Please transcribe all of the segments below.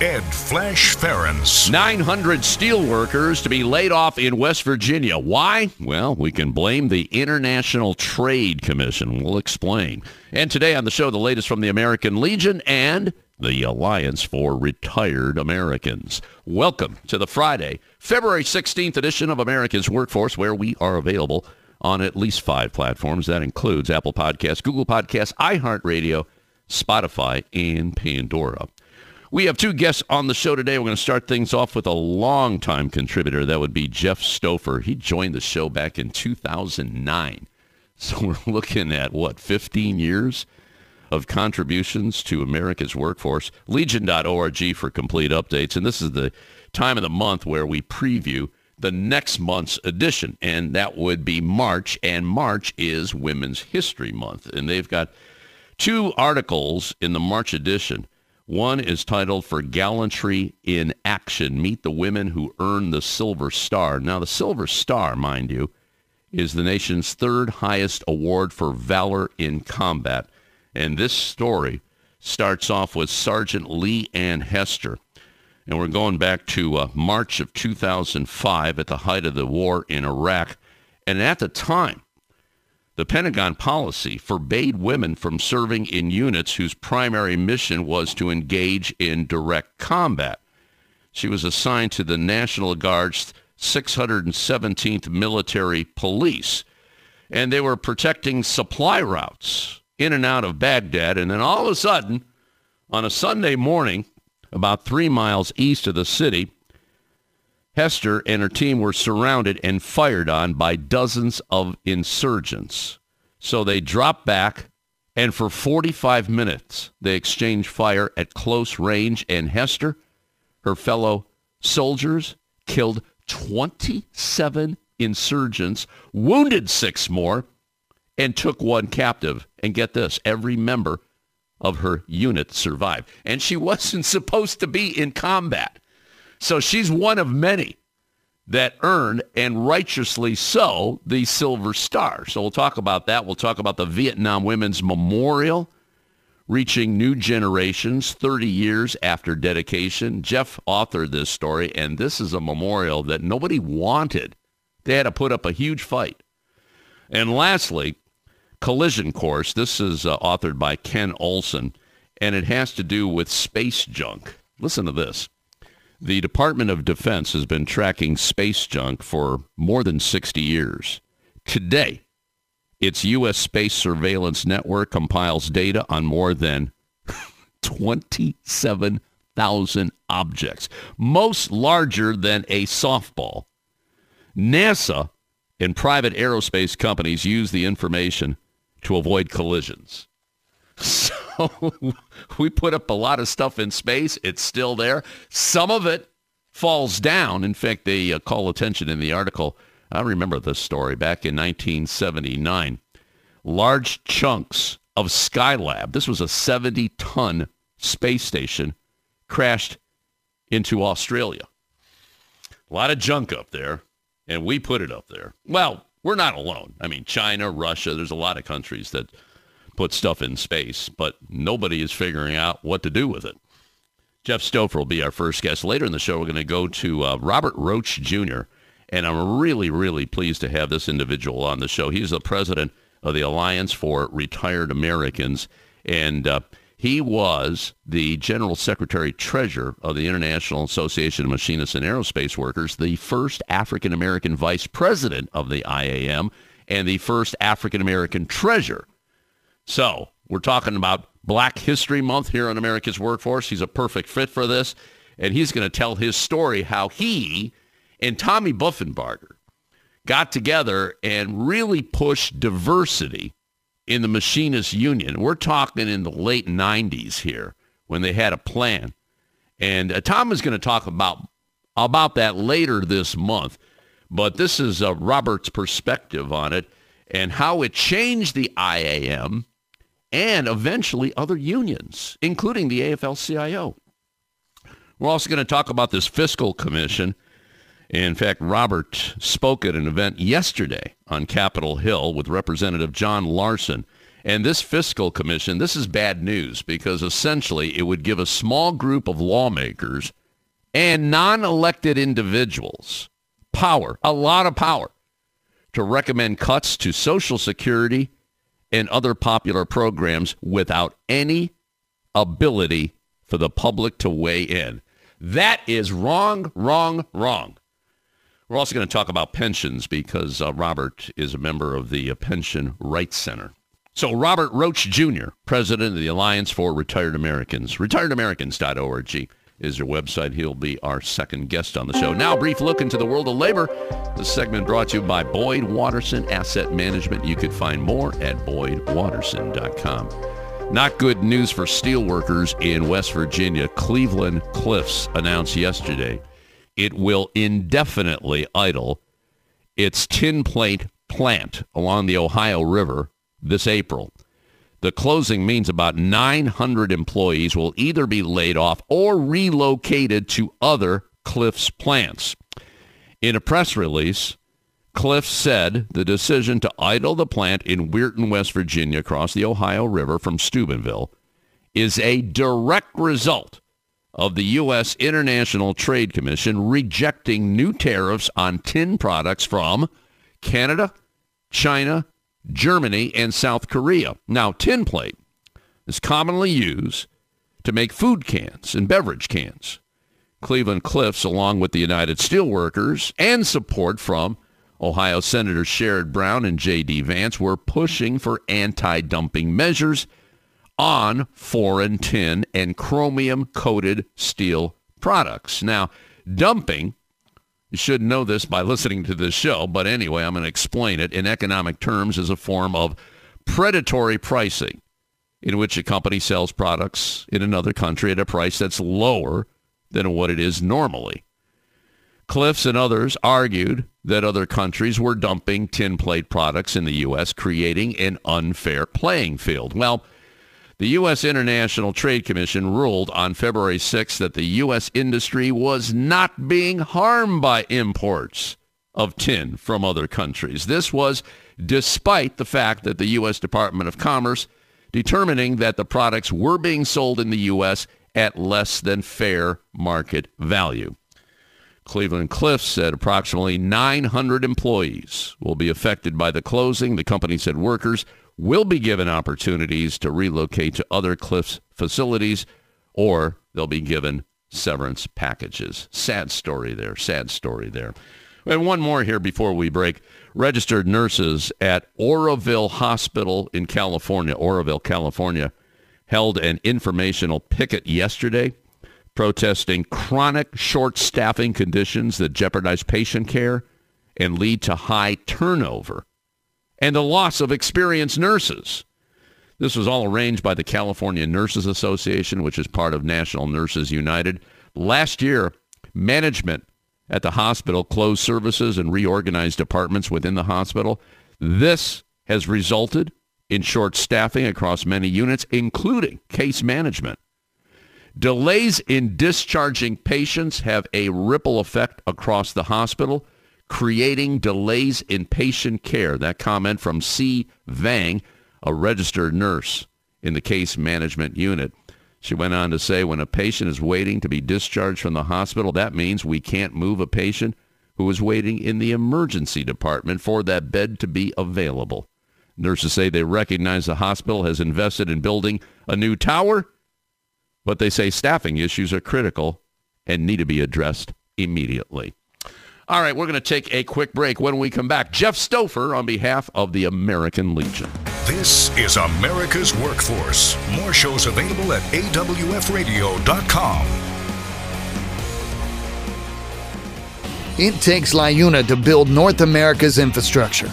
Ed Flash Ferenc. 900 steelworkers to be laid off in West Virginia. Why? Well, we can blame the International Trade Commission. We'll explain. And today on the show, the latest from the American Legion and the Alliance for Retired Americans. Welcome to the Friday, February 16th edition of America's Workforce, where we are available on at least five platforms. That includes Apple Podcasts, Google Podcasts, iHeartRadio, Spotify, and Pandora. We have two guests on the show today. We're going to start things off with a longtime contributor. That would be Jeff Stoffer. He joined the show back in 2009. So we're looking at, what, 15 years of contributions to America's workforce. Legion.org for complete updates. And this is the time of the month where we preview the next month's edition, and that would be March. And March is Women's History Month. And they've got two articles in the March edition one is titled For Gallantry in Action, Meet the Women Who Earned the Silver Star. Now, the Silver Star, mind you, is the nation's third highest award for valor in combat. And this story starts off with Sergeant Leigh Ann Hester. And we're going back to uh, March of 2005 at the height of the war in Iraq. And at the time, the Pentagon policy forbade women from serving in units whose primary mission was to engage in direct combat. She was assigned to the National Guard's 617th Military Police, and they were protecting supply routes in and out of Baghdad. And then all of a sudden, on a Sunday morning, about three miles east of the city, Hester and her team were surrounded and fired on by dozens of insurgents. So they dropped back, and for 45 minutes, they exchanged fire at close range, and Hester, her fellow soldiers, killed 27 insurgents, wounded six more, and took one captive. And get this, every member of her unit survived. And she wasn't supposed to be in combat. So she's one of many that earned, and righteously so, the Silver Star. So we'll talk about that. We'll talk about the Vietnam Women's Memorial reaching new generations 30 years after dedication. Jeff authored this story, and this is a memorial that nobody wanted. They had to put up a huge fight. And lastly, Collision Course. This is uh, authored by Ken Olson, and it has to do with space junk. Listen to this. The Department of Defense has been tracking space junk for more than 60 years. Today, its U.S. Space Surveillance Network compiles data on more than 27,000 objects, most larger than a softball. NASA and private aerospace companies use the information to avoid collisions. So we put up a lot of stuff in space. It's still there. Some of it falls down. In fact, they uh, call attention in the article. I remember this story back in 1979. Large chunks of Skylab, this was a 70-ton space station, crashed into Australia. A lot of junk up there, and we put it up there. Well, we're not alone. I mean, China, Russia, there's a lot of countries that put stuff in space, but nobody is figuring out what to do with it. Jeff Stoffer will be our first guest. Later in the show, we're going to go to uh, Robert Roach Jr., and I'm really, really pleased to have this individual on the show. He's the president of the Alliance for Retired Americans, and uh, he was the General Secretary Treasurer of the International Association of Machinists and Aerospace Workers, the first African American Vice President of the IAM, and the first African American Treasurer so we're talking about Black History Month here on America's Workforce. He's a perfect fit for this. And he's going to tell his story how he and Tommy Buffenbarger got together and really pushed diversity in the Machinist Union. We're talking in the late 90s here when they had a plan. And uh, Tom is going to talk about, about that later this month. But this is uh, Robert's perspective on it and how it changed the IAM and eventually other unions, including the AFL-CIO. We're also going to talk about this fiscal commission. In fact, Robert spoke at an event yesterday on Capitol Hill with Representative John Larson. And this fiscal commission, this is bad news because essentially it would give a small group of lawmakers and non-elected individuals power, a lot of power, to recommend cuts to Social Security and other popular programs without any ability for the public to weigh in. That is wrong, wrong, wrong. We're also going to talk about pensions because uh, Robert is a member of the uh, Pension Rights Center. So Robert Roach Jr., president of the Alliance for Retired Americans, retiredAmericans.org is your website. He'll be our second guest on the show. Now, brief look into the world of labor. This segment brought to you by Boyd Watterson Asset Management. You could find more at boydwatterson.com. Not good news for steelworkers in West Virginia. Cleveland Cliffs announced yesterday it will indefinitely idle its tin plate plant along the Ohio River this April. The closing means about 900 employees will either be laid off or relocated to other Cliffs plants. In a press release, Cliffs said the decision to idle the plant in Weirton, West Virginia, across the Ohio River from Steubenville, is a direct result of the U.S. International Trade Commission rejecting new tariffs on tin products from Canada, China, Germany, and South Korea. Now, tin plate is commonly used to make food cans and beverage cans. Cleveland Cliffs, along with the United Steelworkers and support from Ohio Senators Sherrod Brown and J.D. Vance, were pushing for anti-dumping measures on foreign tin and chromium-coated steel products. Now, dumping you should know this by listening to this show, but anyway, I'm going to explain it in economic terms as a form of predatory pricing in which a company sells products in another country at a price that's lower than what it is normally. Cliffs and others argued that other countries were dumping tin plate products in the U.S., creating an unfair playing field. Well, the U.S. International Trade Commission ruled on February 6 that the U.S. industry was not being harmed by imports of tin from other countries. This was despite the fact that the U.S. Department of Commerce determining that the products were being sold in the U.S. at less than fair market value. Cleveland Cliffs said approximately 900 employees will be affected by the closing. The company said workers will be given opportunities to relocate to other Cliffs facilities or they'll be given severance packages. Sad story there. Sad story there. And one more here before we break. Registered nurses at Oroville Hospital in California, Oroville, California, held an informational picket yesterday protesting chronic short staffing conditions that jeopardize patient care and lead to high turnover and the loss of experienced nurses. This was all arranged by the California Nurses Association, which is part of National Nurses United. Last year, management at the hospital closed services and reorganized departments within the hospital. This has resulted in short staffing across many units, including case management. Delays in discharging patients have a ripple effect across the hospital creating delays in patient care. That comment from C. Vang, a registered nurse in the case management unit. She went on to say when a patient is waiting to be discharged from the hospital, that means we can't move a patient who is waiting in the emergency department for that bed to be available. Nurses say they recognize the hospital has invested in building a new tower, but they say staffing issues are critical and need to be addressed immediately. All right, we're going to take a quick break. When we come back, Jeff Stoffer on behalf of the American Legion. This is America's Workforce. More shows available at awfradio.com. It takes LiUNA to build North America's infrastructure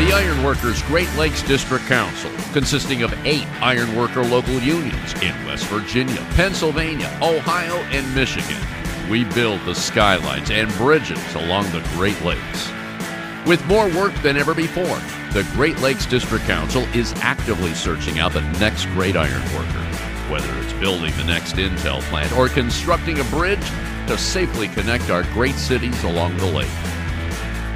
The Ironworkers Great Lakes District Council, consisting of eight ironworker local unions in West Virginia, Pennsylvania, Ohio, and Michigan. We build the skylines and bridges along the Great Lakes. With more work than ever before, the Great Lakes District Council is actively searching out the next great ironworker. Whether it's building the next Intel plant or constructing a bridge to safely connect our great cities along the lake.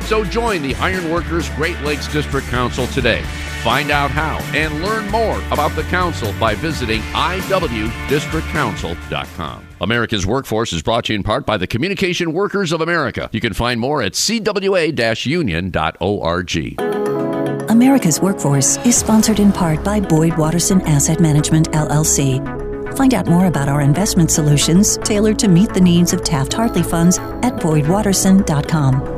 So join the Ironworkers Great Lakes District Council today. Find out how and learn more about the council by visiting iwdistrictcouncil.com. America's Workforce is brought to you in part by the Communication Workers of America. You can find more at cwa-union.org. America's Workforce is sponsored in part by Boyd Watterson Asset Management, LLC. Find out more about our investment solutions tailored to meet the needs of Taft Hartley funds at boydwatterson.com.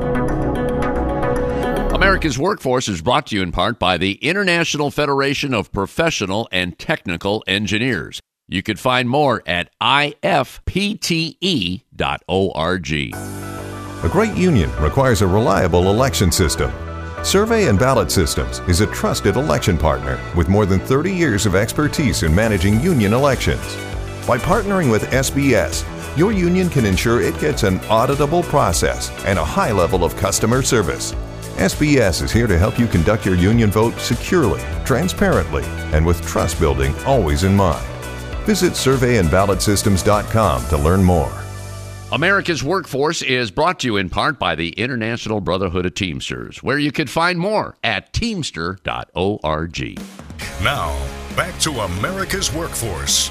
America's Workforce is brought to you in part by the International Federation of Professional and Technical Engineers. You can find more at ifpte.org. A great union requires a reliable election system. Survey and Ballot Systems is a trusted election partner with more than 30 years of expertise in managing union elections. By partnering with SBS, your union can ensure it gets an auditable process and a high level of customer service. SBS is here to help you conduct your union vote securely, transparently, and with trust building always in mind. Visit surveyandballotsystems.com to learn more. America's Workforce is brought to you in part by the International Brotherhood of Teamsters, where you can find more at teamster.org. Now, back to America's Workforce.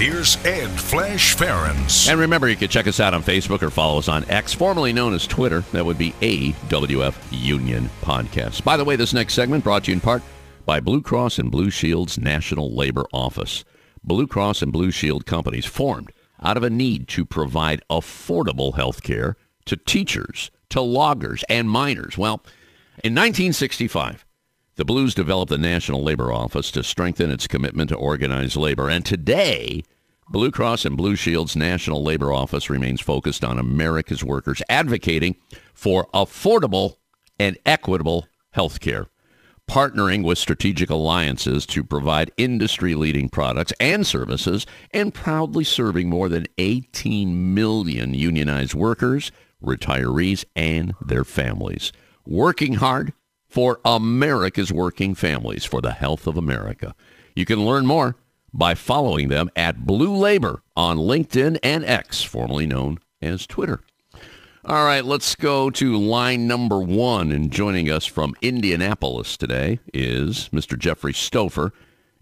Here's Ed Flash Ferenc. And remember, you can check us out on Facebook or follow us on X, formerly known as Twitter. That would be AWF Union Podcast. By the way, this next segment brought to you in part by Blue Cross and Blue Shield's National Labor Office. Blue Cross and Blue Shield companies formed out of a need to provide affordable health care to teachers, to loggers, and miners. Well, in 1965, the Blues developed the National Labor Office to strengthen its commitment to organized labor. And today, Blue Cross and Blue Shield's National Labor Office remains focused on America's workers, advocating for affordable and equitable health care partnering with strategic alliances to provide industry-leading products and services, and proudly serving more than 18 million unionized workers, retirees, and their families. Working hard for America's working families, for the health of America. You can learn more by following them at Blue Labor on LinkedIn and X, formerly known as Twitter. All right, let's go to line number one. And joining us from Indianapolis today is Mr. Jeffrey Stoffer.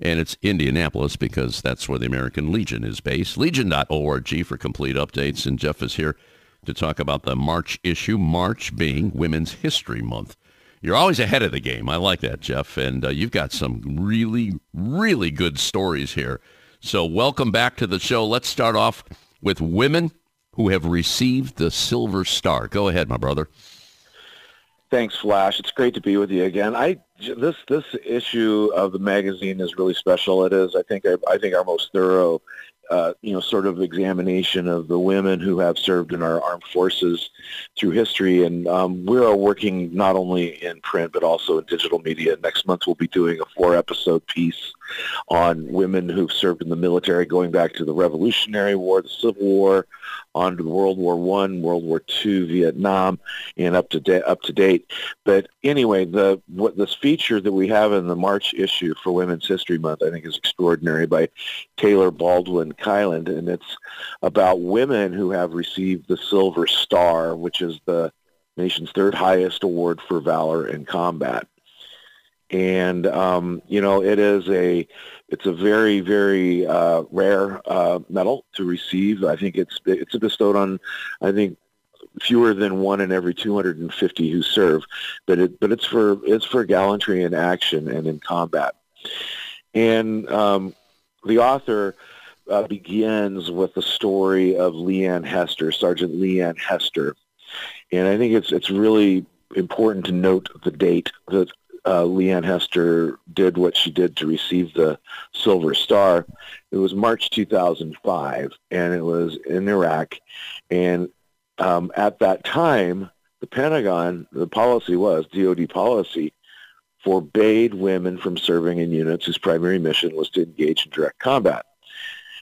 And it's Indianapolis because that's where the American Legion is based. Legion.org for complete updates. And Jeff is here to talk about the March issue, March being Women's History Month. You're always ahead of the game. I like that, Jeff. And uh, you've got some really, really good stories here. So welcome back to the show. Let's start off with women who have received the Silver Star. Go ahead, my brother. Thanks, Flash. It's great to be with you again. I this this issue of the magazine is really special. It is, I think, I, I think our most thorough, uh, you know, sort of examination of the women who have served in our armed forces through history. And um, we are working not only in print but also in digital media. Next month, we'll be doing a four-episode piece on women who've served in the military, going back to the Revolutionary War, the Civil War, on to World War One, World War Two, Vietnam, and up to da- up to date. But anyway, the what this feature that we have in the March issue for Women's History Month, I think, is extraordinary by Taylor Baldwin Kiland, and it's about women who have received the Silver Star, which is the nation's third highest award for valor in combat. And um, you know, it is a it's a very, very uh, rare uh, medal to receive. I think it's it's bestowed on, I think, fewer than one in every 250 who serve, but it but it's for it's for gallantry in action and in combat. And um, the author uh, begins with the story of Leigh Ann Hester, Sergeant Leigh Ann Hester. And I think it's it's really important to note the date that uh, Leigh Ann Hester did what she did to receive the Silver Star. It was March 2005, and it was in Iraq. And um, at that time, the Pentagon, the policy was, DOD policy, forbade women from serving in units whose primary mission was to engage in direct combat.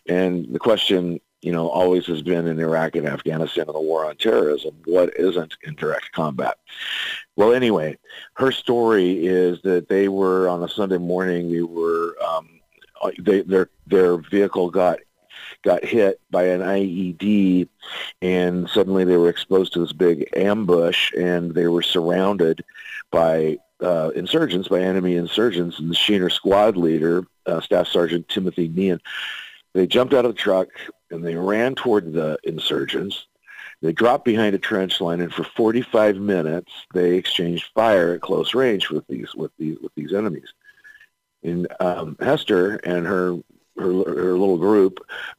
And the question, you know, always has been in Iraq and Afghanistan and the war on terrorism, what isn't in direct combat? Well, anyway, her story is that they were on a Sunday morning. They were um, they, their their vehicle got got hit by an IED, and suddenly they were exposed to this big ambush, and they were surrounded by uh, insurgents, by enemy insurgents, and the Sheener squad leader, uh, Staff Sergeant Timothy Meehan, they jumped out of the truck and they ran toward the insurgents. They dropped behind a trench line, and for 45 minutes they exchanged fire at close range with these with these with these enemies. And um, Hester and her her her little group,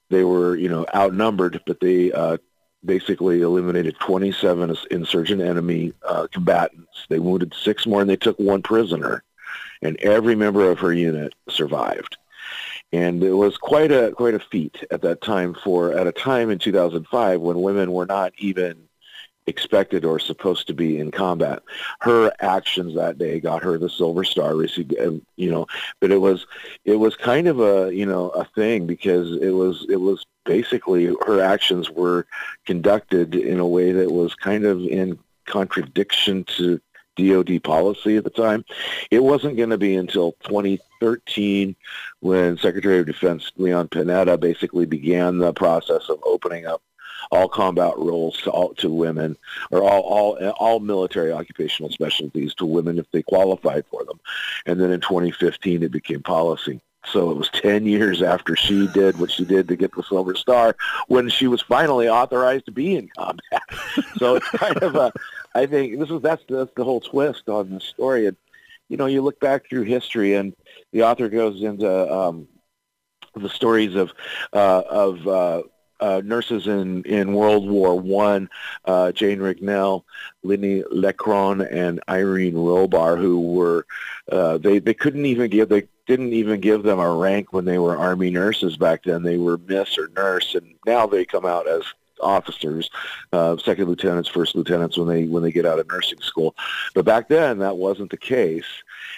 they were you know outnumbered, but they uh, basically eliminated 27 insurgent enemy uh, combatants. They wounded six more, and they took one prisoner. And every member of her unit survived. And it was quite a quite a feat at that time for at a time in 2005 when women were not even expected or supposed to be in combat. Her actions that day got her the Silver Star, received, um, you know, but it was it was kind of a you know a thing because it was it was basically her actions were conducted in a way that was kind of in contradiction to DOD policy at the time. It wasn't going to be until 2013 when Secretary of Defense Leon Panetta basically began the process of opening up all combat roles to all, to women, or all all all military occupational specialties to women if they qualified for them. And then in 2015, it became policy. So it was 10 years after she did what she did to get the Silver Star when she was finally authorized to be in combat. so it's kind of a, I think this is, that's, that's the whole twist on the story. And, you know, you look back through history and the author goes into um, the stories of, uh, of, uh, uh, nurses in, in World War One, uh, Jane Rignel, Lindy Leckrone, and Irene Robar, who were uh, they they couldn't even give they didn't even give them a rank when they were Army nurses back then. They were Miss or Nurse, and now they come out as officers, uh, second lieutenants, first lieutenants when they when they get out of nursing school. But back then that wasn't the case.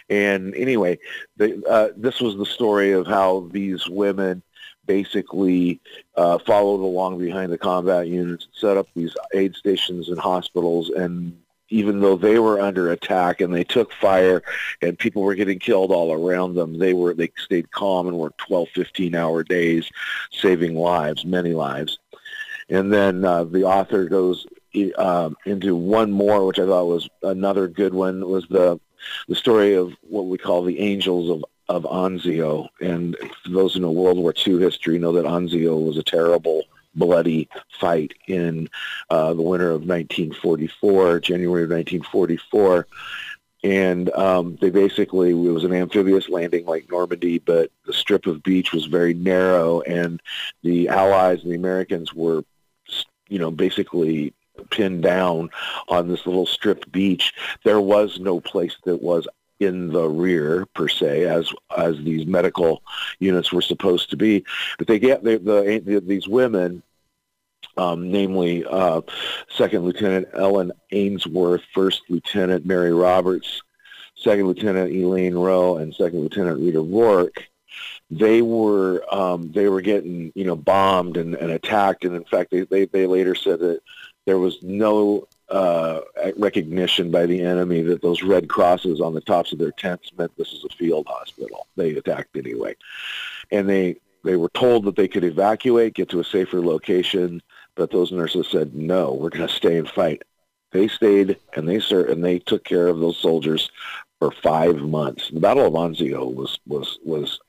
And anyway, they, uh, this was the story of how these women basically uh, followed along behind the combat units, set up these aid stations and hospitals, and even though they were under attack and they took fire and people were getting killed all around them, they were they stayed calm and worked 12, 15 hour days, saving lives, many lives. And then uh, the author goes uh, into one more, which I thought was another good one, was the the story of what we call the angels of of Anzio. And those who know World War II history know that Anzio was a terrible, bloody fight in uh, the winter of 1944, January of 1944. And um, they basically, it was an amphibious landing like Normandy, but the strip of beach was very narrow, and the Allies and the Americans were, you know, basically pinned down on this little strip beach. There was no place that was in the rear per se, as as these medical units were supposed to be. But they get the, the, the these women, um, namely uh, Second Lieutenant Ellen Ainsworth, First Lieutenant Mary Roberts, Second Lieutenant Elaine Roe, and Second Lieutenant Rita Rourke. They were um, they were getting you know bombed and, and attacked, and in fact they, they they later said that there was no uh, recognition by the enemy that those red crosses on the tops of their tents meant this is a field hospital. They attacked anyway, and they they were told that they could evacuate, get to a safer location, but those nurses said no, we're going to stay and fight. They stayed and they served and they took care of those soldiers for five months. The Battle of Anzio was was was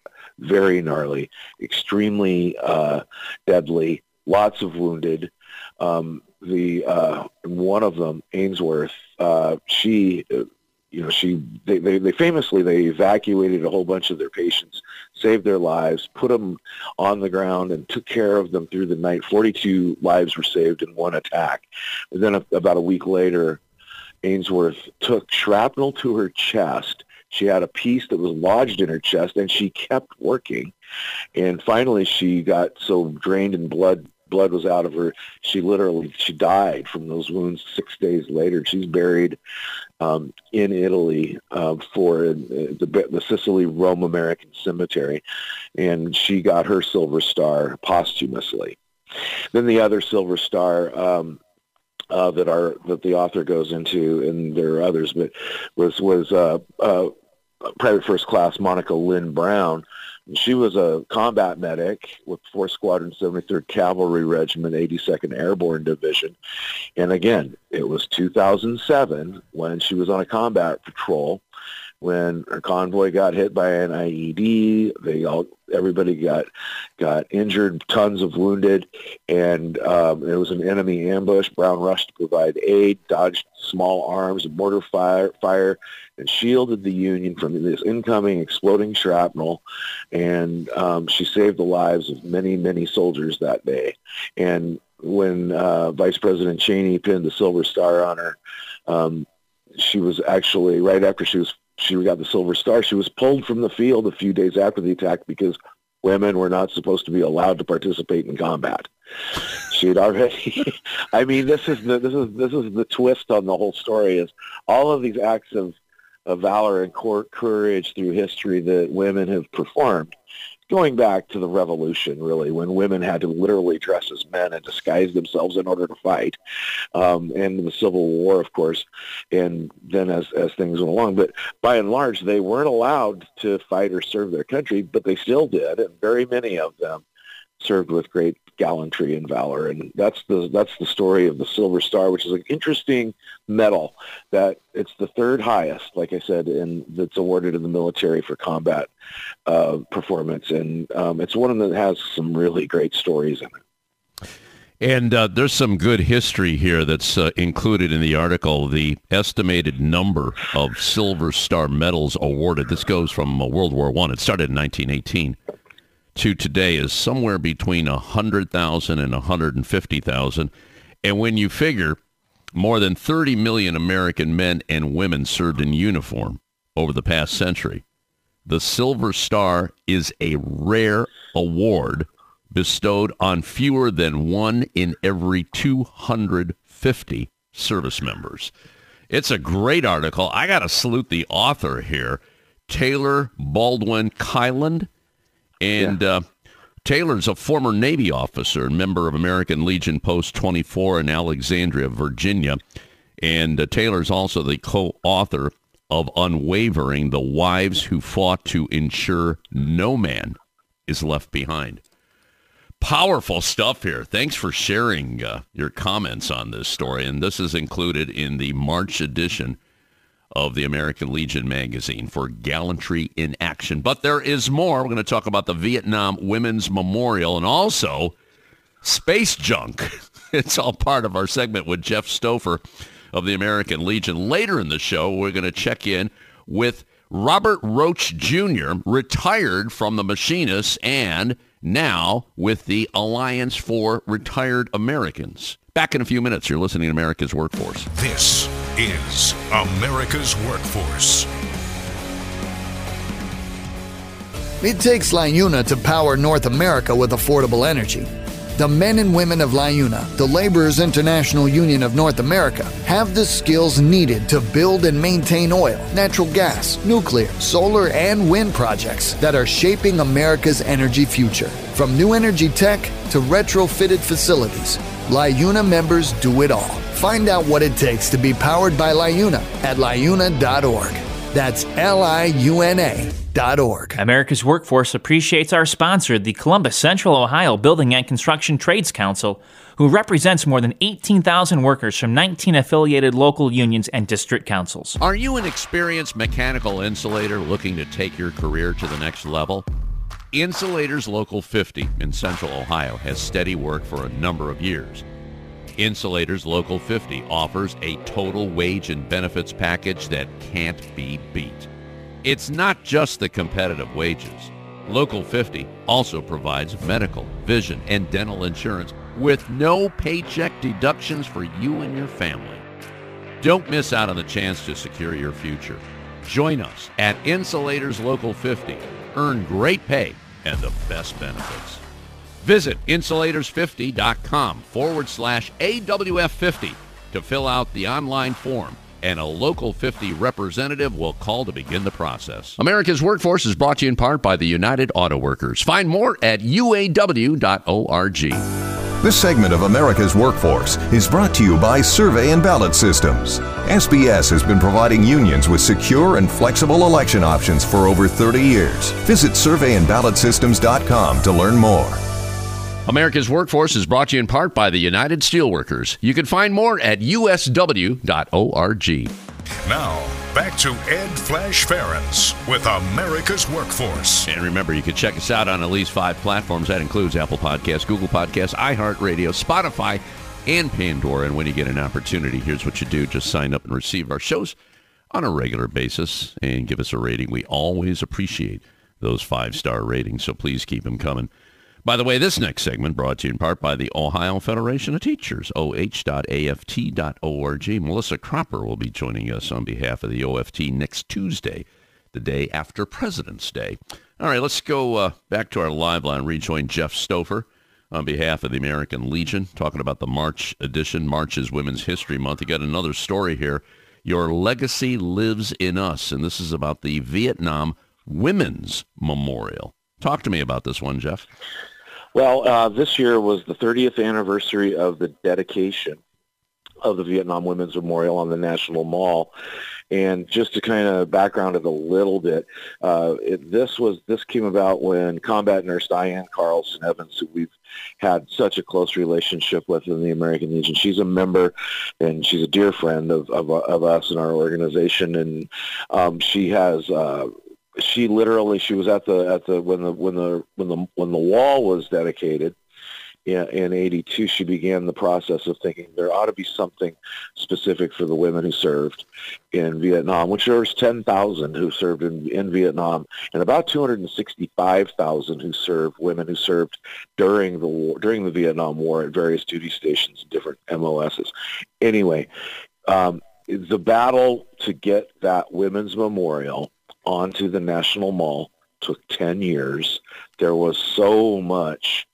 very gnarly, extremely uh, deadly, lots of wounded. Um, the uh, one of them, Ainsworth, uh, she you know, she they, they, they famously they evacuated a whole bunch of their patients, saved their lives, put them on the ground, and took care of them through the night. Forty-two lives were saved in one attack. And then a, about a week later, Ainsworth took shrapnel to her chest. She had a piece that was lodged in her chest, and she kept working. And finally, she got so drained in blood blood was out of her. She literally she died from those wounds six days later. She's buried um, in Italy uh, for the, the Sicily Rome American Cemetery, and she got her Silver Star posthumously. Then the other Silver Star. Um, uh, that are that the author goes into, and there are others, but was was uh, uh, Private First Class Monica Lynn Brown, she was a combat medic with 4th Squadron 73rd Cavalry Regiment, 82nd Airborne Division. And again, it was 2007 when she was on a combat patrol when her convoy got hit by an IED. They all everybody got got injured, tons of wounded, and um, it was an enemy ambush. Brown rushed to provide aid, dodged small arms and mortar fire, fire, and shielded the Union from this incoming exploding shrapnel. And um, she saved the lives of many, many soldiers that day. And when uh, Vice President Cheney pinned the Silver Star on her, um, she was actually right after she was she got the Silver Star. She was pulled from the field a few days after the attack because women were not supposed to be allowed to participate in combat. She had already. I mean, this is the this is this is the twist on the whole story. Is all of these acts of, of valor and courage through history that women have performed going back to the revolution, really, when women had to literally dress as men and disguise themselves in order to fight, um, and the Civil War, of course, and then as as things went along. But by and large, they weren't allowed to fight or serve their country, but they still did, and very many of them served with great gallantry and valor. And that's the that's the story of the Silver Star, which is an interesting medal that it's the third highest, like I said, and that's awarded in the military for combat uh, performance. And um, it's one that has some really great stories in it. And uh, there's some good history here that's uh, included in the article. The estimated number of Silver Star medals awarded. This goes from uh, World War One. It started in 1918 to today is somewhere between 100,000 and 150,000. And when you figure more than 30 million American men and women served in uniform over the past century, the Silver Star is a rare award bestowed on fewer than one in every 250 service members. It's a great article. I got to salute the author here, Taylor Baldwin Kiland. And yeah. uh, Taylor's a former Navy officer member of American Legion Post 24 in Alexandria, Virginia. And uh, Taylor's also the co-author of Unwavering, The Wives Who Fought to Ensure No Man is Left Behind. Powerful stuff here. Thanks for sharing uh, your comments on this story. And this is included in the March edition of the American Legion magazine for gallantry in action. But there is more. We're going to talk about the Vietnam Women's Memorial and also space junk. It's all part of our segment with Jeff Stoffer of the American Legion. Later in the show, we're going to check in with Robert Roach Jr., retired from the Machinists and now with the Alliance for Retired Americans. Back in a few minutes. You're listening to America's Workforce. This is America's Workforce. It takes LIUNA to power North America with affordable energy. The men and women of LIUNA, the Laborers International Union of North America, have the skills needed to build and maintain oil, natural gas, nuclear, solar, and wind projects that are shaping America's energy future. From new energy tech to retrofitted facilities, LIUNA members do it all. Find out what it takes to be powered by LIUNA at liuna.org. That's L I U N A. Org. America's Workforce appreciates our sponsor, the Columbus Central Ohio Building and Construction Trades Council, who represents more than 18,000 workers from 19 affiliated local unions and district councils. Are you an experienced mechanical insulator looking to take your career to the next level? Insulators Local 50 in Central Ohio has steady work for a number of years. Insulators Local 50 offers a total wage and benefits package that can't be beat. It's not just the competitive wages. Local 50 also provides medical, vision, and dental insurance with no paycheck deductions for you and your family. Don't miss out on the chance to secure your future. Join us at Insulators Local 50. Earn great pay and the best benefits. Visit insulators50.com forward slash AWF50 to fill out the online form and a local 50 representative will call to begin the process. America's Workforce is brought to you in part by the United Auto Workers. Find more at uaw.org. This segment of America's Workforce is brought to you by Survey and Ballot Systems. SBS has been providing unions with secure and flexible election options for over 30 years. Visit surveyandballotsystems.com to learn more. America's Workforce is brought to you in part by the United Steelworkers. You can find more at usw.org. Now, back to Ed Flash Ferenc with America's Workforce. And remember, you can check us out on at least five platforms. That includes Apple Podcasts, Google Podcasts, iHeartRadio, Spotify, and Pandora. And when you get an opportunity, here's what you do just sign up and receive our shows on a regular basis and give us a rating. We always appreciate those five star ratings, so please keep them coming. By the way, this next segment brought to you in part by the Ohio Federation of Teachers, oh.aft.org. Melissa Cropper will be joining us on behalf of the OFT next Tuesday, the day after President's Day. All right, let's go uh, back to our live line, rejoin Jeff Stoffer on behalf of the American Legion, talking about the March edition. March is Women's History Month. You got another story here. Your legacy lives in us, and this is about the Vietnam Women's Memorial. Talk to me about this one, Jeff. Well, uh, this year was the 30th anniversary of the dedication of the Vietnam Women's Memorial on the National Mall. And just to kind of background it a little bit, uh, it, this was this came about when combat nurse Diane Carlson Evans, who we've had such a close relationship with in the American Legion, she's a member and she's a dear friend of of, of us and our organization, and um, she has. Uh, she literally she was at the at the when the when the when the when the wall was dedicated in, in 82 she began the process of thinking there ought to be something specific for the women who served in Vietnam which there was 10,000 who served in, in Vietnam and about 265,000 who served women who served during the war during the Vietnam War at various duty stations and different MOSs anyway um, the battle to get that women's memorial onto the National Mall took 10 years. There was so much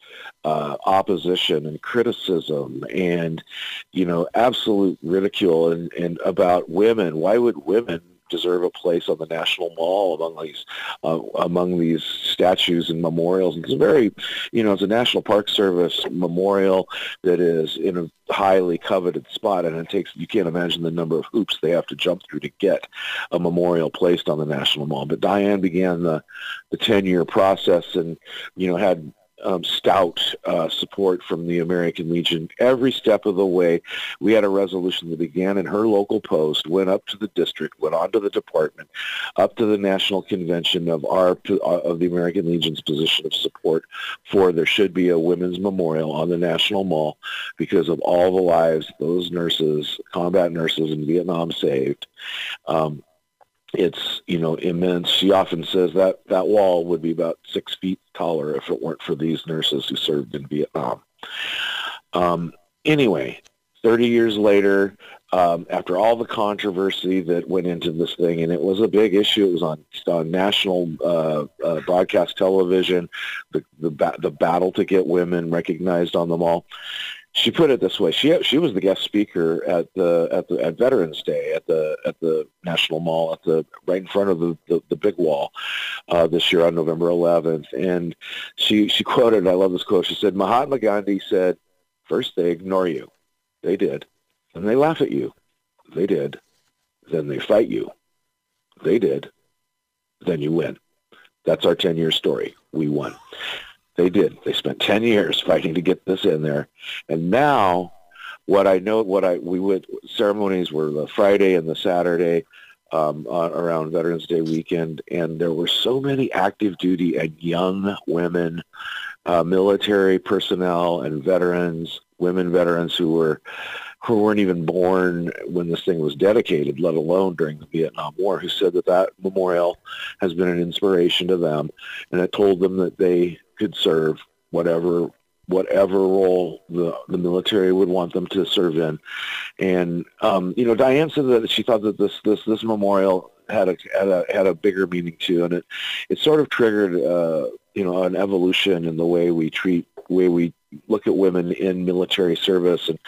uh, opposition and criticism and, you know, absolute ridicule and, and about women. Why would women deserve a place on the National Mall among these uh, among these statues and memorials. It's a very, you know, it's a National Park Service memorial that is in a highly coveted spot, and it takes you can't imagine the number of hoops they have to jump through to get a memorial placed on the National Mall. But Diane began the the ten year process, and you know had um, stout uh, support from the American Legion every step of the way. We had a resolution that began in her local post, went up to the district, went on to the department, up to the national convention of our uh, of the American Legion's position of support for there should be a women's memorial on the National Mall because of all the lives those nurses, combat nurses in Vietnam saved. Um, it's you know immense. She often says that that wall would be about six feet taller if it weren't for these nurses who served in Vietnam. Um, anyway, 30 years later, um, after all the controversy that went into this thing, and it was a big issue. It was on, on national uh, uh, broadcast television, the the, ba- the battle to get women recognized on the mall she put it this way: she she was the guest speaker at the at the at Veterans Day at the at the National Mall at the right in front of the the, the big wall uh, this year on November 11th, and she she quoted I love this quote. She said, "Mahatma Gandhi said, first they ignore you, they did, then they laugh at you, they did, then they fight you, they did, then you win." That's our 10 year story. We won. They did. They spent 10 years fighting to get this in there. And now what I know, what I, we would, ceremonies were the Friday and the Saturday um, uh, around Veterans Day weekend. And there were so many active duty and young women uh, military personnel and veterans, women veterans who were who weren't even born when this thing was dedicated, let alone during the Vietnam War, who said that that memorial has been an inspiration to them, and it told them that they could serve whatever whatever role the the military would want them to serve in. And um, you know, Diane said that she thought that this this this memorial had a had a had a bigger meaning too, and it it sort of triggered uh, you know an evolution in the way we treat way we look at women in military service and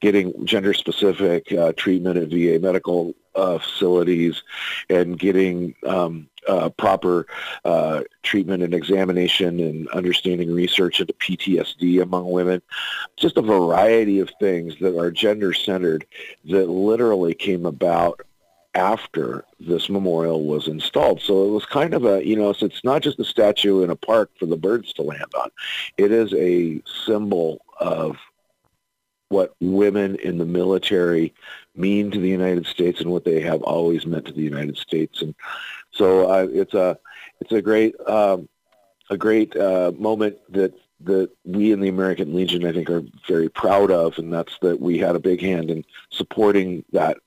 getting gender specific uh, treatment at VA medical uh, facilities and getting um, uh, proper uh, treatment and examination and understanding research into PTSD among women. Just a variety of things that are gender centered that literally came about after this memorial was installed. So it was kind of a, you know, so it's not just a statue in a park for the birds to land on. It is a symbol of what women in the military mean to the United States and what they have always meant to the United States. And so uh, it's a it's a great um, a great uh, moment that that we in the American Legion I think are very proud of, and that's that we had a big hand in supporting that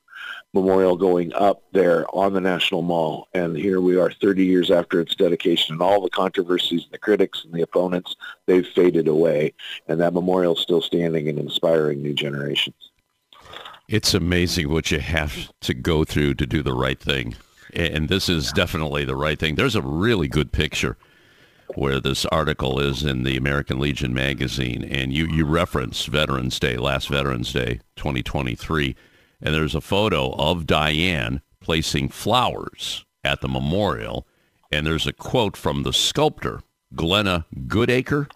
memorial going up there on the National Mall. And here we are 30 years after its dedication and all the controversies and the critics and the opponents, they've faded away. And that memorial is still standing and inspiring new generations. It's amazing what you have to go through to do the right thing. And this is definitely the right thing. There's a really good picture where this article is in the American Legion magazine. And you, you reference Veterans Day, last Veterans Day, 2023 and there's a photo of Diane placing flowers at the memorial, and there's a quote from the sculptor, Glenna Goodacre.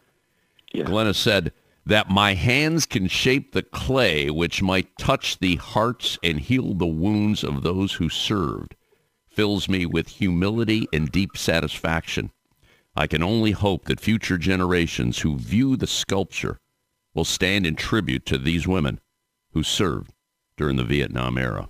Yeah. Glenna said, that my hands can shape the clay which might touch the hearts and heal the wounds of those who served fills me with humility and deep satisfaction. I can only hope that future generations who view the sculpture will stand in tribute to these women who served during the Vietnam era.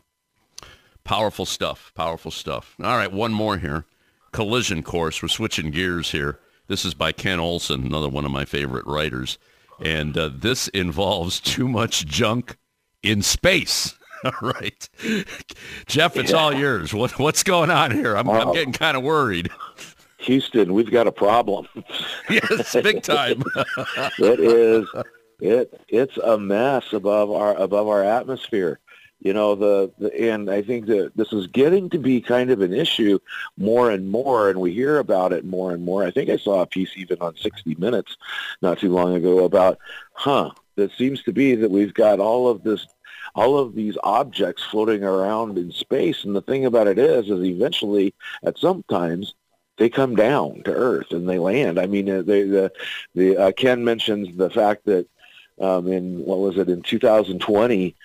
Powerful stuff. Powerful stuff. All right, one more here. Collision Course. We're switching gears here. This is by Ken Olson, another one of my favorite writers. And uh, this involves too much junk in space. All right. Jeff, it's yeah. all yours. What, what's going on here? I'm, I'm getting kind of worried. Houston, we've got a problem. yes, big time. it is it it's a mess above our above our atmosphere you know the, the and i think that this is getting to be kind of an issue more and more and we hear about it more and more i think i saw a piece even on 60 minutes not too long ago about huh that seems to be that we've got all of this all of these objects floating around in space and the thing about it is is eventually at some times they come down to Earth and they land. I mean, uh, the the uh, Ken mentions the fact that um, in what was it in 2020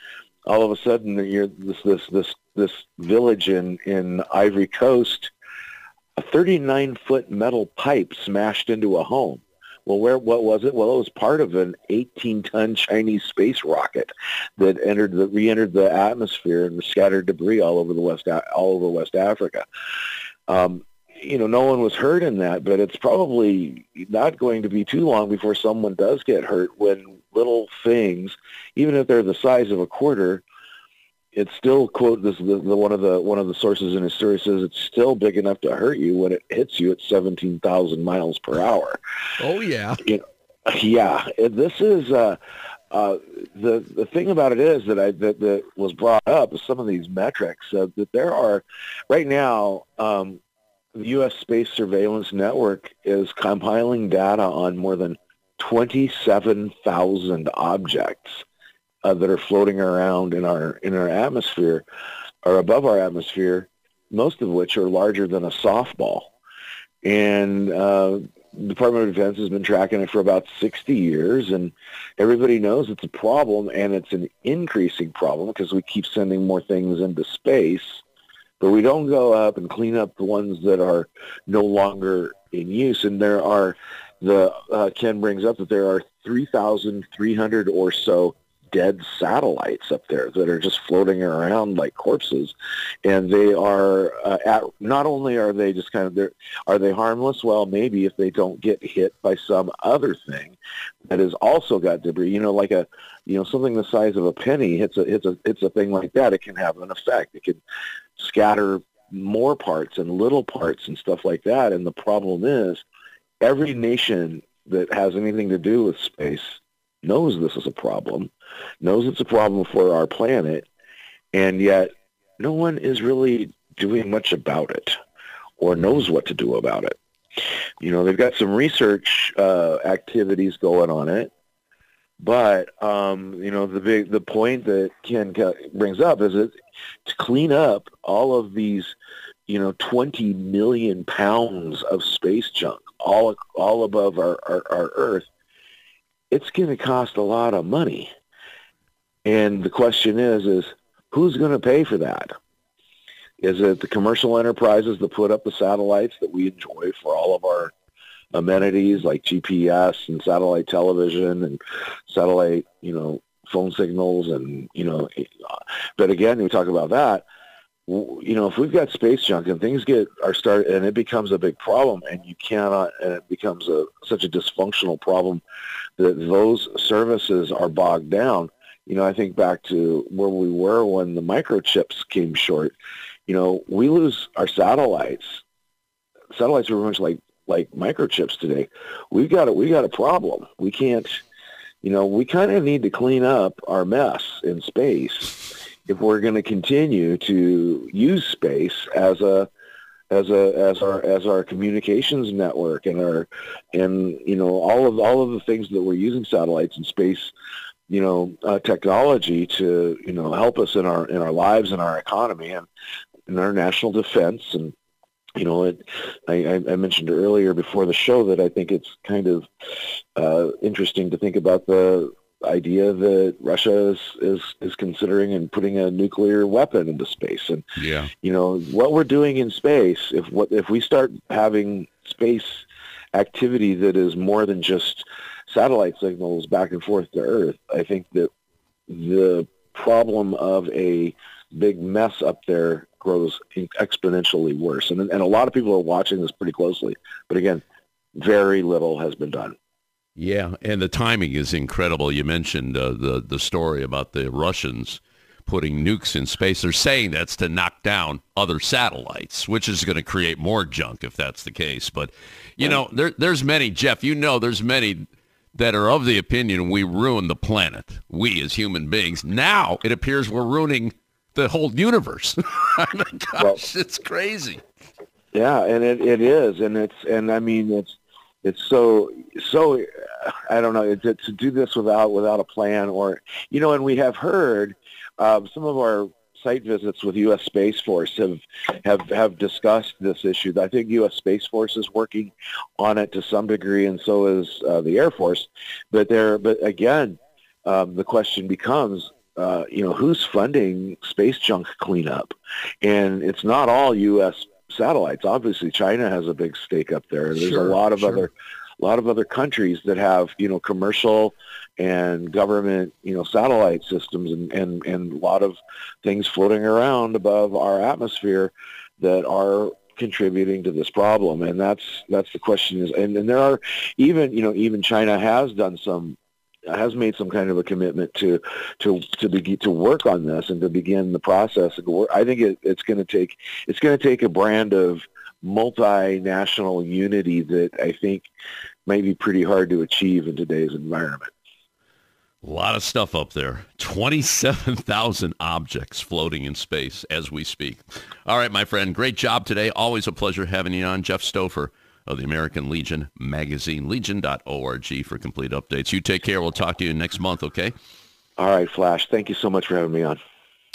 all of a sudden you're this this this this village in in Ivory Coast a 39 foot metal pipe smashed into a home. Well where what was it? Well it was part of an 18 ton Chinese space rocket that entered the re-entered the atmosphere and scattered debris all over the west all over West Africa. Um, you know, no one was hurt in that, but it's probably not going to be too long before someone does get hurt when little things, even if they're the size of a quarter, it's still quote this the, the, one of the one of the sources in his story says it's still big enough to hurt you when it hits you at seventeen thousand miles per hour. Oh yeah, you know, yeah. This is uh, uh, the the thing about it is that I that, that was brought up is some of these metrics uh, that there are right now. Um, the U.S. Space Surveillance Network is compiling data on more than 27,000 objects uh, that are floating around in our in our atmosphere or above our atmosphere, most of which are larger than a softball. And uh, the Department of Defense has been tracking it for about 60 years, and everybody knows it's a problem, and it's an increasing problem because we keep sending more things into space, but we don't go up and clean up the ones that are no longer in use. And there are the uh, Ken brings up that there are 3,300 or so dead satellites up there that are just floating around like corpses, and they are uh, at. Not only are they just kind of are they harmless? Well, maybe if they don't get hit by some other thing that has also got debris. You know, like a you know something the size of a penny hits a hits a hits a thing like that. It can have an effect. It can scatter more parts and little parts and stuff like that. And the problem is, every nation that has anything to do with space knows this is a problem, knows it's a problem for our planet, and yet no one is really doing much about it or knows what to do about it. You know, they've got some research uh, activities going on it, but um, you know, the big the point that Ken brings up is that to clean up all of these, you know, 20 million pounds of space junk all all above our, our, our Earth, it's going to cost a lot of money. And the question is, is who's going to pay for that? Is it the commercial enterprises that put up the satellites that we enjoy for all of our amenities like GPS and satellite television and satellite, you know, phone signals and, you know, but again, we talk about that, you know, if we've got space junk and things get are start and it becomes a big problem and you cannot and it becomes a such a dysfunctional problem that those services are bogged down. You know, I think back to where we were when the microchips came short. You know, we lose our satellites. Satellites are much like like microchips today. We've got a we got a problem. We can't. You know, we kind of need to clean up our mess in space if we're going to continue to use space as a as a as our as our communications network and our and you know all of all of the things that we're using satellites and space you know uh, technology to you know help us in our in our lives and our economy and in our national defense and you know it, I, I mentioned earlier before the show that I think it's kind of uh, interesting to think about the idea that Russia is, is is considering and putting a nuclear weapon into space. And yeah, you know what we're doing in space. If what if we start having space activity that is more than just satellite signals back and forth to Earth, I think that the problem of a big mess up there grows exponentially worse. And and a lot of people are watching this pretty closely. But again, very little has been done. Yeah, and the timing is incredible. You mentioned uh, the the story about the Russians putting nukes in space. They're saying that's to knock down other satellites, which is going to create more junk if that's the case. But you know, there, there's many, Jeff. You know, there's many that are of the opinion we ruin the planet. We as human beings. Now it appears we're ruining the whole universe. I mean, gosh, well, it's crazy. Yeah, and it, it is, and it's and I mean it's it's so so I don't know to, to do this without without a plan or you know and we have heard um, some of our site visits with U.S. Space Force have have have discussed this issue. I think U.S. Space Force is working on it to some degree, and so is uh, the Air Force. But there, but again, um, the question becomes, uh, you know, who's funding space junk cleanup? And it's not all U.S satellites. Obviously, China has a big stake up there. There's sure, a lot of sure. other a lot of other countries that have you know commercial and government you know satellite systems and and and a lot of things floating around above our atmosphere that are contributing to this problem and that's that's the question is and, and there are even you know even China has done some has made some kind of a commitment to to to begin to work on this and to begin the process. I think it, it's going to take it's going to take a brand of multinational unity that I think might be pretty hard to achieve in today's environment. A lot of stuff up there. 27,000 objects floating in space as we speak. All right, my friend. Great job today. Always a pleasure having you on. Jeff Stoffer of the American Legion magazine, legion.org for complete updates. You take care. We'll talk to you next month, okay? All right, Flash. Thank you so much for having me on.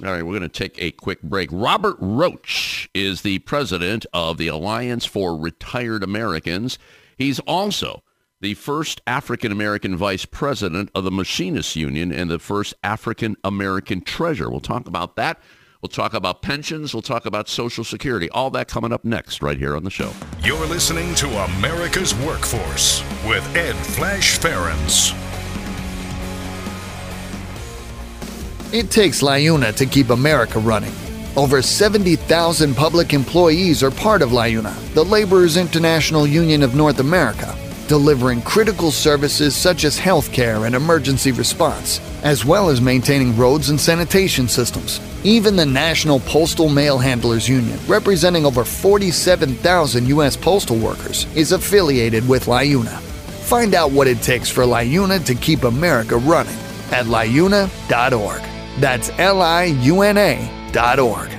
All right, we're going to take a quick break. Robert Roach is the president of the Alliance for Retired Americans. He's also the first African American vice president of the Machinists Union and the first African American treasurer. We'll talk about that We'll talk about pensions. We'll talk about Social Security. All that coming up next right here on the show. You're listening to America's Workforce with Ed Flash Ferenc. It takes LIUNA to keep America running. Over 70,000 public employees are part of LIUNA, the Laborers International Union of North America, delivering critical services such as healthcare and emergency response, as well as maintaining roads and sanitation systems. Even the National Postal Mail Handlers Union, representing over 47,000 U.S. postal workers, is affiliated with LIUNA. Find out what it takes for LIUNA to keep America running at liuna.org. That's L I U N A.org.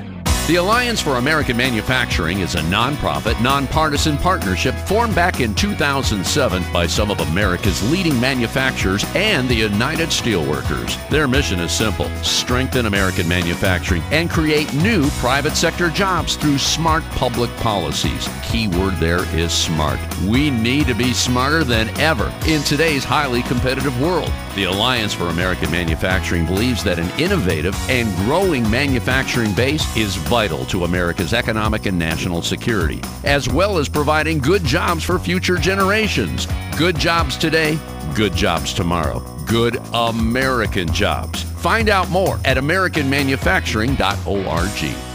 The Alliance for American Manufacturing is a nonprofit, nonpartisan partnership formed back in 2007 by some of America's leading manufacturers and the United Steelworkers. Their mission is simple strengthen American manufacturing and create new private sector jobs through smart public policies. Key word there is smart. We need to be smarter than ever in today's highly competitive world. The Alliance for American Manufacturing believes that an innovative and growing manufacturing base is vital to America's economic and national security, as well as providing good jobs for future generations. Good jobs today, good jobs tomorrow. Good American jobs. Find out more at AmericanManufacturing.org.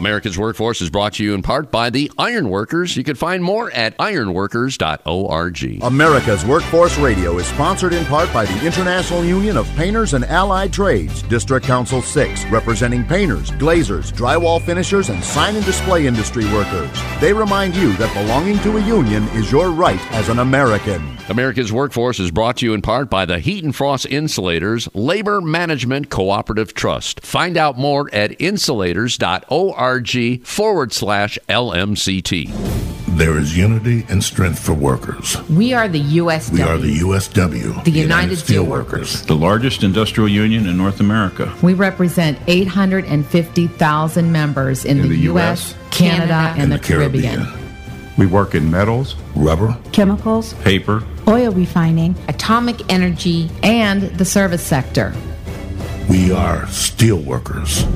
America's Workforce is brought to you in part by the Ironworkers. You can find more at ironworkers.org. America's Workforce Radio is sponsored in part by the International Union of Painters and Allied Trades, District Council 6, representing painters, glazers, drywall finishers, and sign and display industry workers. They remind you that belonging to a union is your right as an American. America's Workforce is brought to you in part by the Heat and Frost Insulators Labor Management Cooperative Trust. Find out more at insulators.org forward slash LMCT. There is unity and strength for workers. We are the USW. We are the USW. The, United, Steelworkers. The largest industrial union in North America. We represent 850,000 members in, In the, the U.S., US, Canada, and, and the, the Caribbean. Caribbean. We work in metals, Rubber, chemicals, paper, oil refining, Atomic energy and the service sector. we are steelworkers,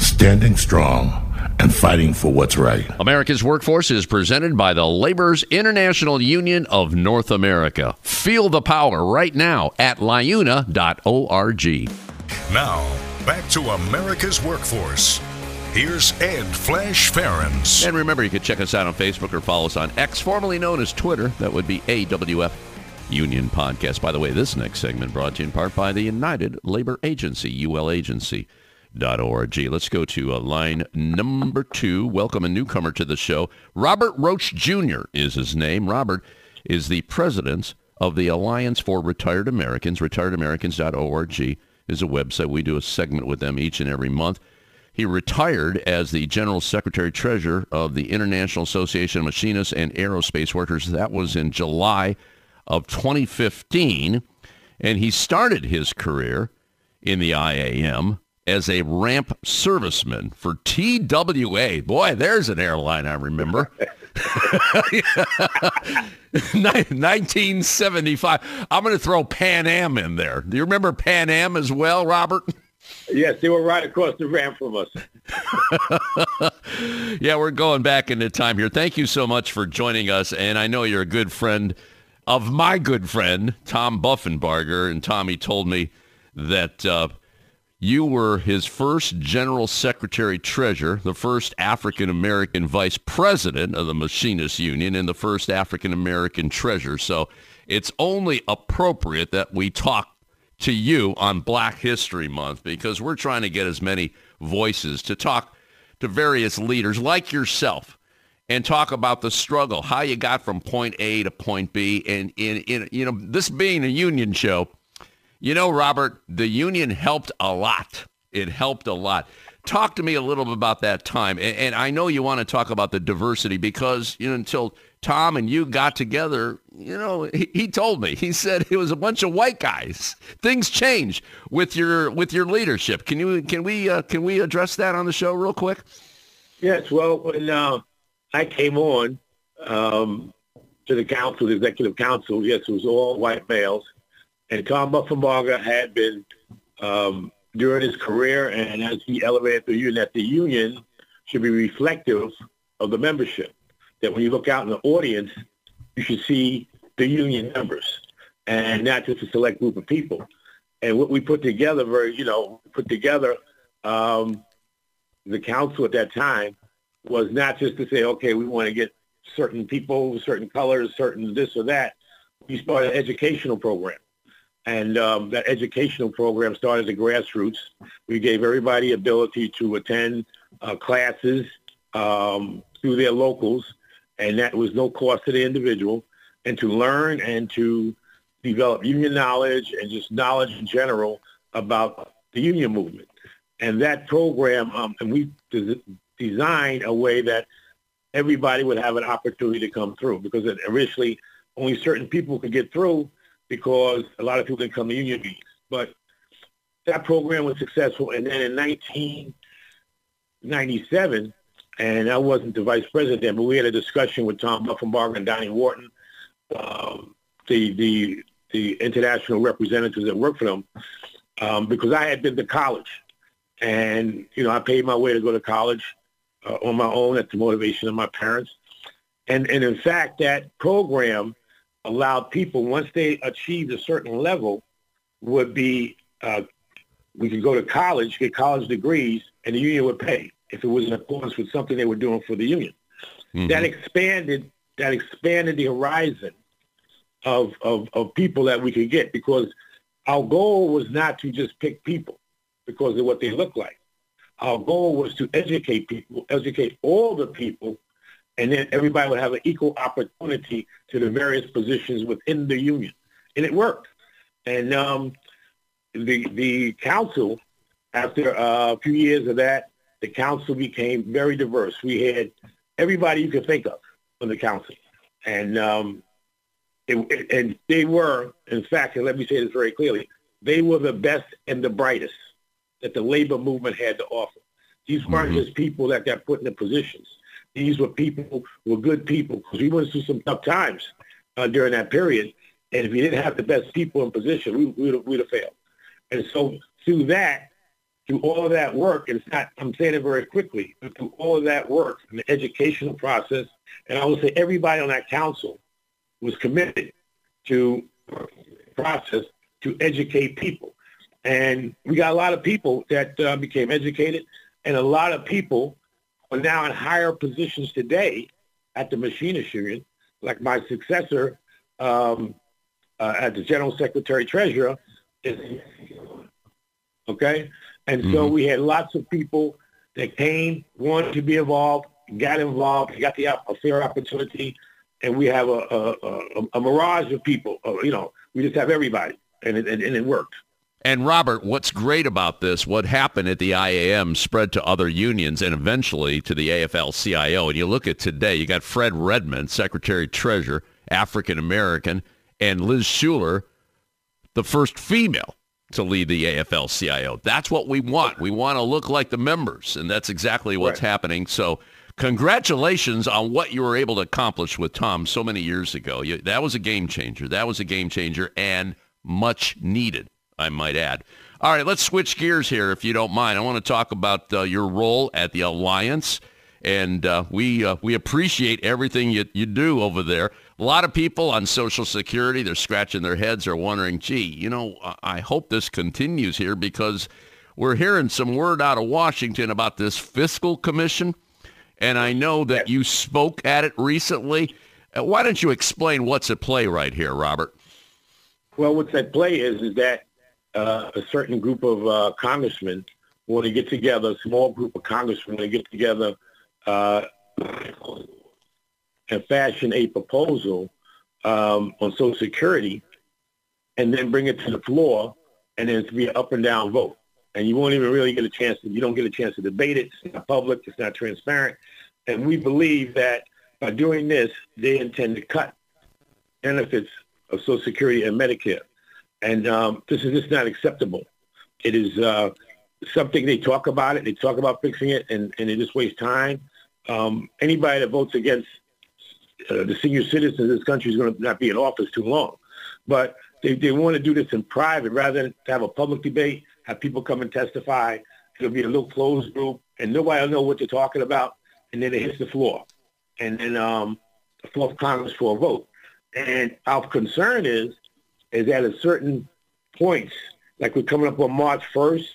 standing strong and fighting for what's right. America's Workforce is presented by the Laborers International Union of North America. Feel the power right now at liuna.org. Now, back to America's Workforce. Here's Ed Flash Ferenc. And remember, you can check us out on Facebook or follow us on X, formerly known as Twitter. That would be AWF Union Podcast. By the way, this next segment brought to you in part by the United Labor Agency, UL Agency, ulagency.org. Let's go to uh, line number two. Welcome a newcomer to the show. Robert Roach Jr. is his name. Robert is the president of the Alliance for Retired Americans. RetiredAmericans.org is a website. We do a segment with them each and every month. He retired as the General Secretary Treasurer of the International Association of Machinists and Aerospace Workers. That was in July of 2015. And he started his career in the IAM as a ramp serviceman for TWA. Boy, there's an airline I remember. 1975. I'm going to throw Pan Am in there. Do you remember Pan Am as well, Robert? Yes, they were right across the ramp from us. yeah, we're going back into time here. Thank you so much for joining us. And I know you're a good friend of my good friend, Tom Buffenbarger. And Tommy told me that uh, you were his first General Secretary Treasurer, the first African-American Vice President of the Machinists Union, and the first African-American Treasurer. So it's only appropriate that we talk to you on Black History Month because we're trying to get as many voices to talk to various leaders like yourself and talk about the struggle, how you got from point A to point B. And in, in you know, this being a union show, you know, Robert, the union helped a lot. It helped a lot. Talk to me a little bit about that time. And, and I know you want to talk about the diversity because, you know, until Tom and you got together, you know, he, he told me, he said it was a bunch of white guys. Things change with your with your leadership. Can you can we uh, can we address that on the show real quick? Yes, well, when uh, I came on um, to the council, the executive council, yes, it was all white males. And Tom Buffenbarger had been, um, during his career and as he elevated the union, that the union should be reflective of the membership. That when you look out in the audience, you should see the union members and not just a select group of people. And what we put together, very, you know, put together um, the council at that time was not just to say, okay, we want to get certain people, certain colors, certain this or that. We started an educational program. And um, that educational program started at the grassroots. We gave everybody ability to attend uh, classes um, through their locals, and that was no cost to the individual, and to learn and to develop union knowledge and just knowledge in general about the union movement. And that program, um, and we des- designed a way that everybody would have an opportunity to come through because initially only certain people could get through because a lot of people didn't come to union meetings. But that program was successful. And then in 1997, and I wasn't the vice president, but we had a discussion with Tom Buffenbarger and Donnie Wharton, um, the, the, the international representatives that work for them, um, because I had been to college. And, you know, I paid my way to go to college uh, on my own at the motivation of my parents. And, and in fact, that program allowed people, once they achieved a certain level, would be, uh, we could go to college, get college degrees, and the union would pay if it was in accordance with something they were doing for the union. Mm-hmm. That expanded, that expanded the horizon of, of, of people that we could get because our goal was not to just pick people because of what they look like. Our goal was to educate people, educate all the people, and then everybody would have an equal opportunity to the various positions within the union. And it worked. And um, the, the council, after a few years of that, the council became very diverse. We had everybody you could think of on the council. And um, it, it, and they were, in fact, and let me say this very clearly, they were the best and the brightest that the labor movement had to offer. These weren't mm-hmm. just people that got put in the positions. These were people were good people because we went through some tough times uh, during that period. And if you didn't have the best people in position, we, we would, we'd have failed. And so through that, through all of that work, and it's not, I'm saying it very quickly, but through all of that work and the educational process, and I would say everybody on that council was committed to process to educate people. And we got a lot of people that uh, became educated, and a lot of people are now in higher positions today at the machinist union, like my successor um, uh, as the general secretary treasurer is okay. And mm-hmm. so we had lots of people that came, wanted to be involved, got involved, got the a fair opportunity, and we have a, a, a, a mirage of people. Uh, you know, we just have everybody, and it, and, and it worked. And Robert, what's great about this, what happened at the IAM spread to other unions and eventually to the AFL-CIO. And you look at today, you got Fred Redmond, Secretary Treasurer, African American, and Liz Shuler, the first female to lead the AFL-CIO. That's what we want. We want to look like the members, and that's exactly what's right. happening. So congratulations on what you were able to accomplish with Tom so many years ago. You, that was a game changer. That was a game changer and much needed. I might add. All right, let's switch gears here, if you don't mind. I want to talk about uh, your role at the Alliance, and uh, we uh, we appreciate everything you, you do over there. A lot of people on Social Security, they're scratching their heads, are wondering, gee, you know, I hope this continues here because we're hearing some word out of Washington about this fiscal commission, and I know that you spoke at it recently. Uh, why don't you explain what's at play right here, Robert? Well, what's at play is, is that uh, a certain group of uh, congressmen want to get together, a small group of congressmen to get together uh, and fashion a proposal um, on Social Security and then bring it to the floor and then to be an up and down vote. And you won't even really get a chance to, you don't get a chance to debate it. It's not public. It's not transparent. And we believe that by doing this, they intend to cut benefits of Social Security and Medicare. And um, this is just not acceptable. It is uh, something they talk about it. They talk about fixing it, and, and they just waste time. Um, anybody that votes against uh, the senior citizens of this country is going to not be in office too long. But they, they want to do this in private rather than have a public debate, have people come and testify. It'll be a little closed group, and nobody will know what they're talking about. And then it hits the floor, and then um, the floor of Congress for a vote. And our concern is is at a certain points like we're coming up on March 1st,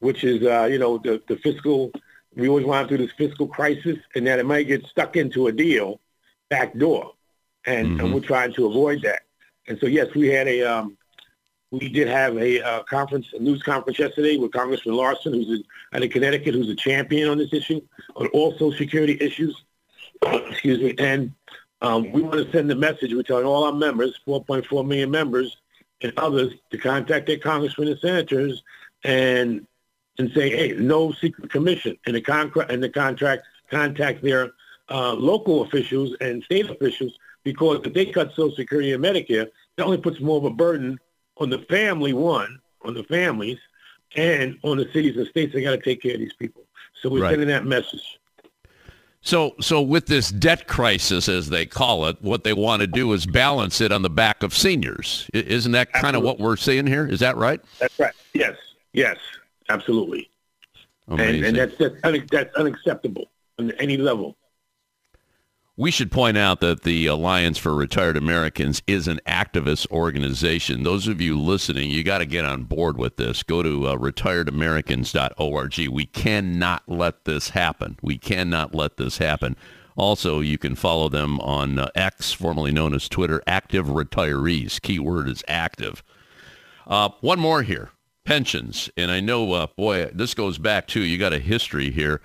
which is, uh, you know, the, the fiscal, we always want through this fiscal crisis and that it might get stuck into a deal back door. And, Mm-hmm. and we're trying to avoid that. And so, yes, we had a, um, we did have a uh, conference, a news conference yesterday with Congressman Larson, who's in, out of Connecticut, who's a champion on this issue, on all social security issues. Excuse me. And um, we want to send the message. We're telling all our members, 4.4 million members, and others to contact their congressmen and senators and and say, hey, no secret commission, and the contract and the contract contact their uh, local officials and state officials because if they cut Social Security and Medicare, that only puts more of a burden on the family, one, on the families, and on the cities and states. They got to take care of these people. So we're Right. sending that message. So, so with this debt crisis, as they call it, what they want to do is balance it on the back of seniors. Isn't that kind of what we're seeing here? Is that right? That's right. Yes, yes, absolutely. And, Amazing. and that's that's, une- that's unacceptable on any level. We should point out that the Alliance for Retired Americans is an activist organization. Those of you listening, you got to get on board with this. Go to uh, retiredameriCans.org. We cannot let this happen. We cannot let this happen. Also, you can follow them on uh, X, formerly known as Twitter, Active Retirees. Keyword is active. Uh, one more here, pensions, and I know, uh, boy, this goes back to you got a history here.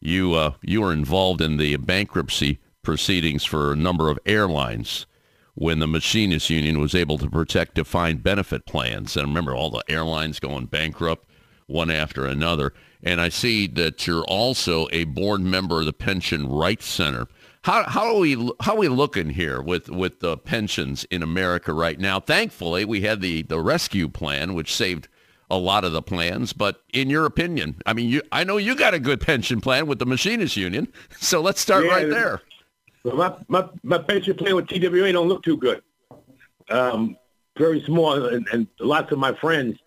You uh, you were involved in the bankruptcy proceedings for a number of airlines when the machinists union was able to protect defined benefit plans. And remember all the airlines going bankrupt one after another. And I see that you're also a board member of the Pension Rights Center. How, how are we how are we looking here with with the pensions in America right now? Thankfully, we had the the rescue plan, which saved a lot of the plans. But in your opinion, I mean, you I know you got a good pension plan with the machinists union, so let's start Yeah, right there. But my, my, my pension plan with TWA don't look too good. Um, very small, and, and lots of my friends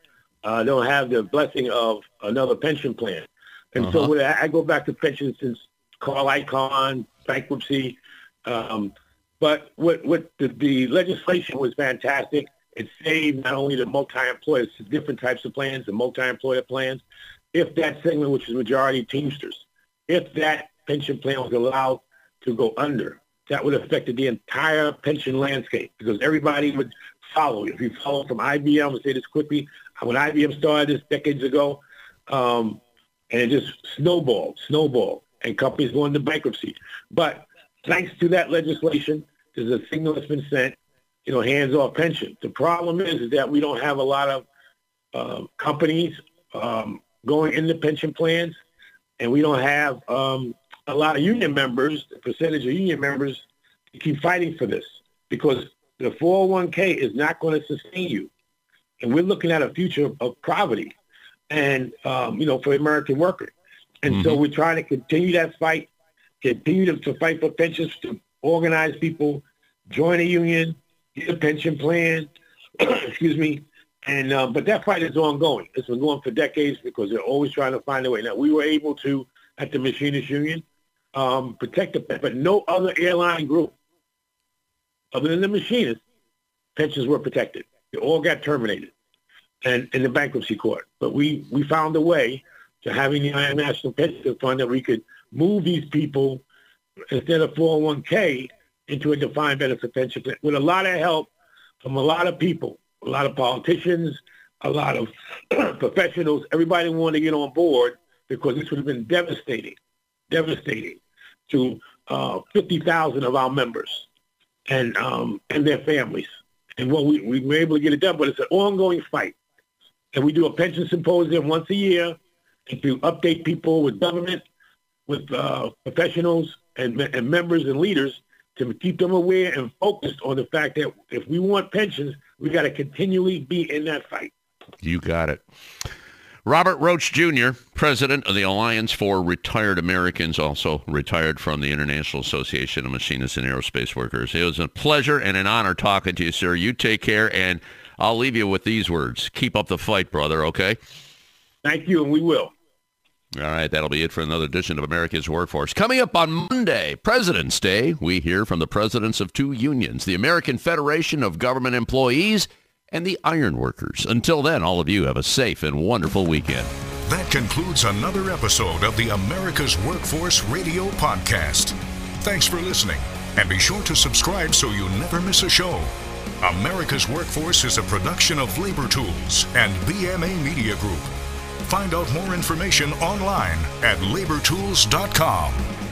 uh, don't have the blessing of another pension plan. And so Uh-huh. when I, I go back to pensions since Carl Icahn, bankruptcy. Um, but what, what the, the legislation was fantastic. It saved not only the multi-employers, different types of plans, the multi-employer plans. If that segment, which is majority Teamsters, if that pension plan was allowed to go under, that would have affected the entire pension landscape because everybody would follow. If you follow from IBM, I'll say this quickly, when IBM started this decades ago, um, and it just snowballed, snowballed, and companies go into bankruptcy. But thanks to that legislation, there's a signal that's been sent, you know, hands off pension. The problem is, is that we don't have a lot of uh, companies um, going into pension plans, and we don't have um, a lot of union members, the percentage of union members, keep fighting for this because the 401k is not going to sustain you. And we're looking at a future of poverty and, um, you know, for American workers. And so we're trying to continue that fight, continue to, to fight for pensions, to organize people, join a union, get a pension plan, excuse me. And uh, but that fight is ongoing. It's been going for decades because they're always trying to find a way. Now we were able to at the Machinists Union um, protect the but no other airline group other than the machinists pensions were protected. They all got terminated and in the bankruptcy court. But we we found a way to having the National Pension Fund that we could move these people instead of 401k into a defined benefit pension plan with a lot of help from a lot of people, a lot of politicians, a lot of professionals. Everybody wanted to get on board because this would have been devastating, devastating to uh, 50,000 of our members and um, and their families. And what we, we were able to get it done, but it's an ongoing fight. And we do a pension symposium once a year to update people with government, with uh, professionals and, and members and leaders to keep them aware and focused on the fact that if we want pensions, we got to continually be in that fight. You got it. Robert Roach Jr., president of the Alliance for Retired Americans, also retired from the International Association of Machinists and Aerospace Workers. It was a pleasure and an honor talking to you, sir. You take care, and I'll leave you with these words. Keep up the fight, brother, okay? Thank you, and we will. All right, that'll be it for another edition of America's Workforce. Coming up on Monday, President's Day, we hear from the presidents of two unions, the American Federation of Government Employees and the iron workers. Until then, all of you have a safe and wonderful weekend. That concludes another episode of the America's Workforce Radio Podcast. Thanks for listening, and be sure to subscribe so you never miss a show. America's Workforce is a production of Labor Tools and BMA Media Group. Find out more information online at labortools.com.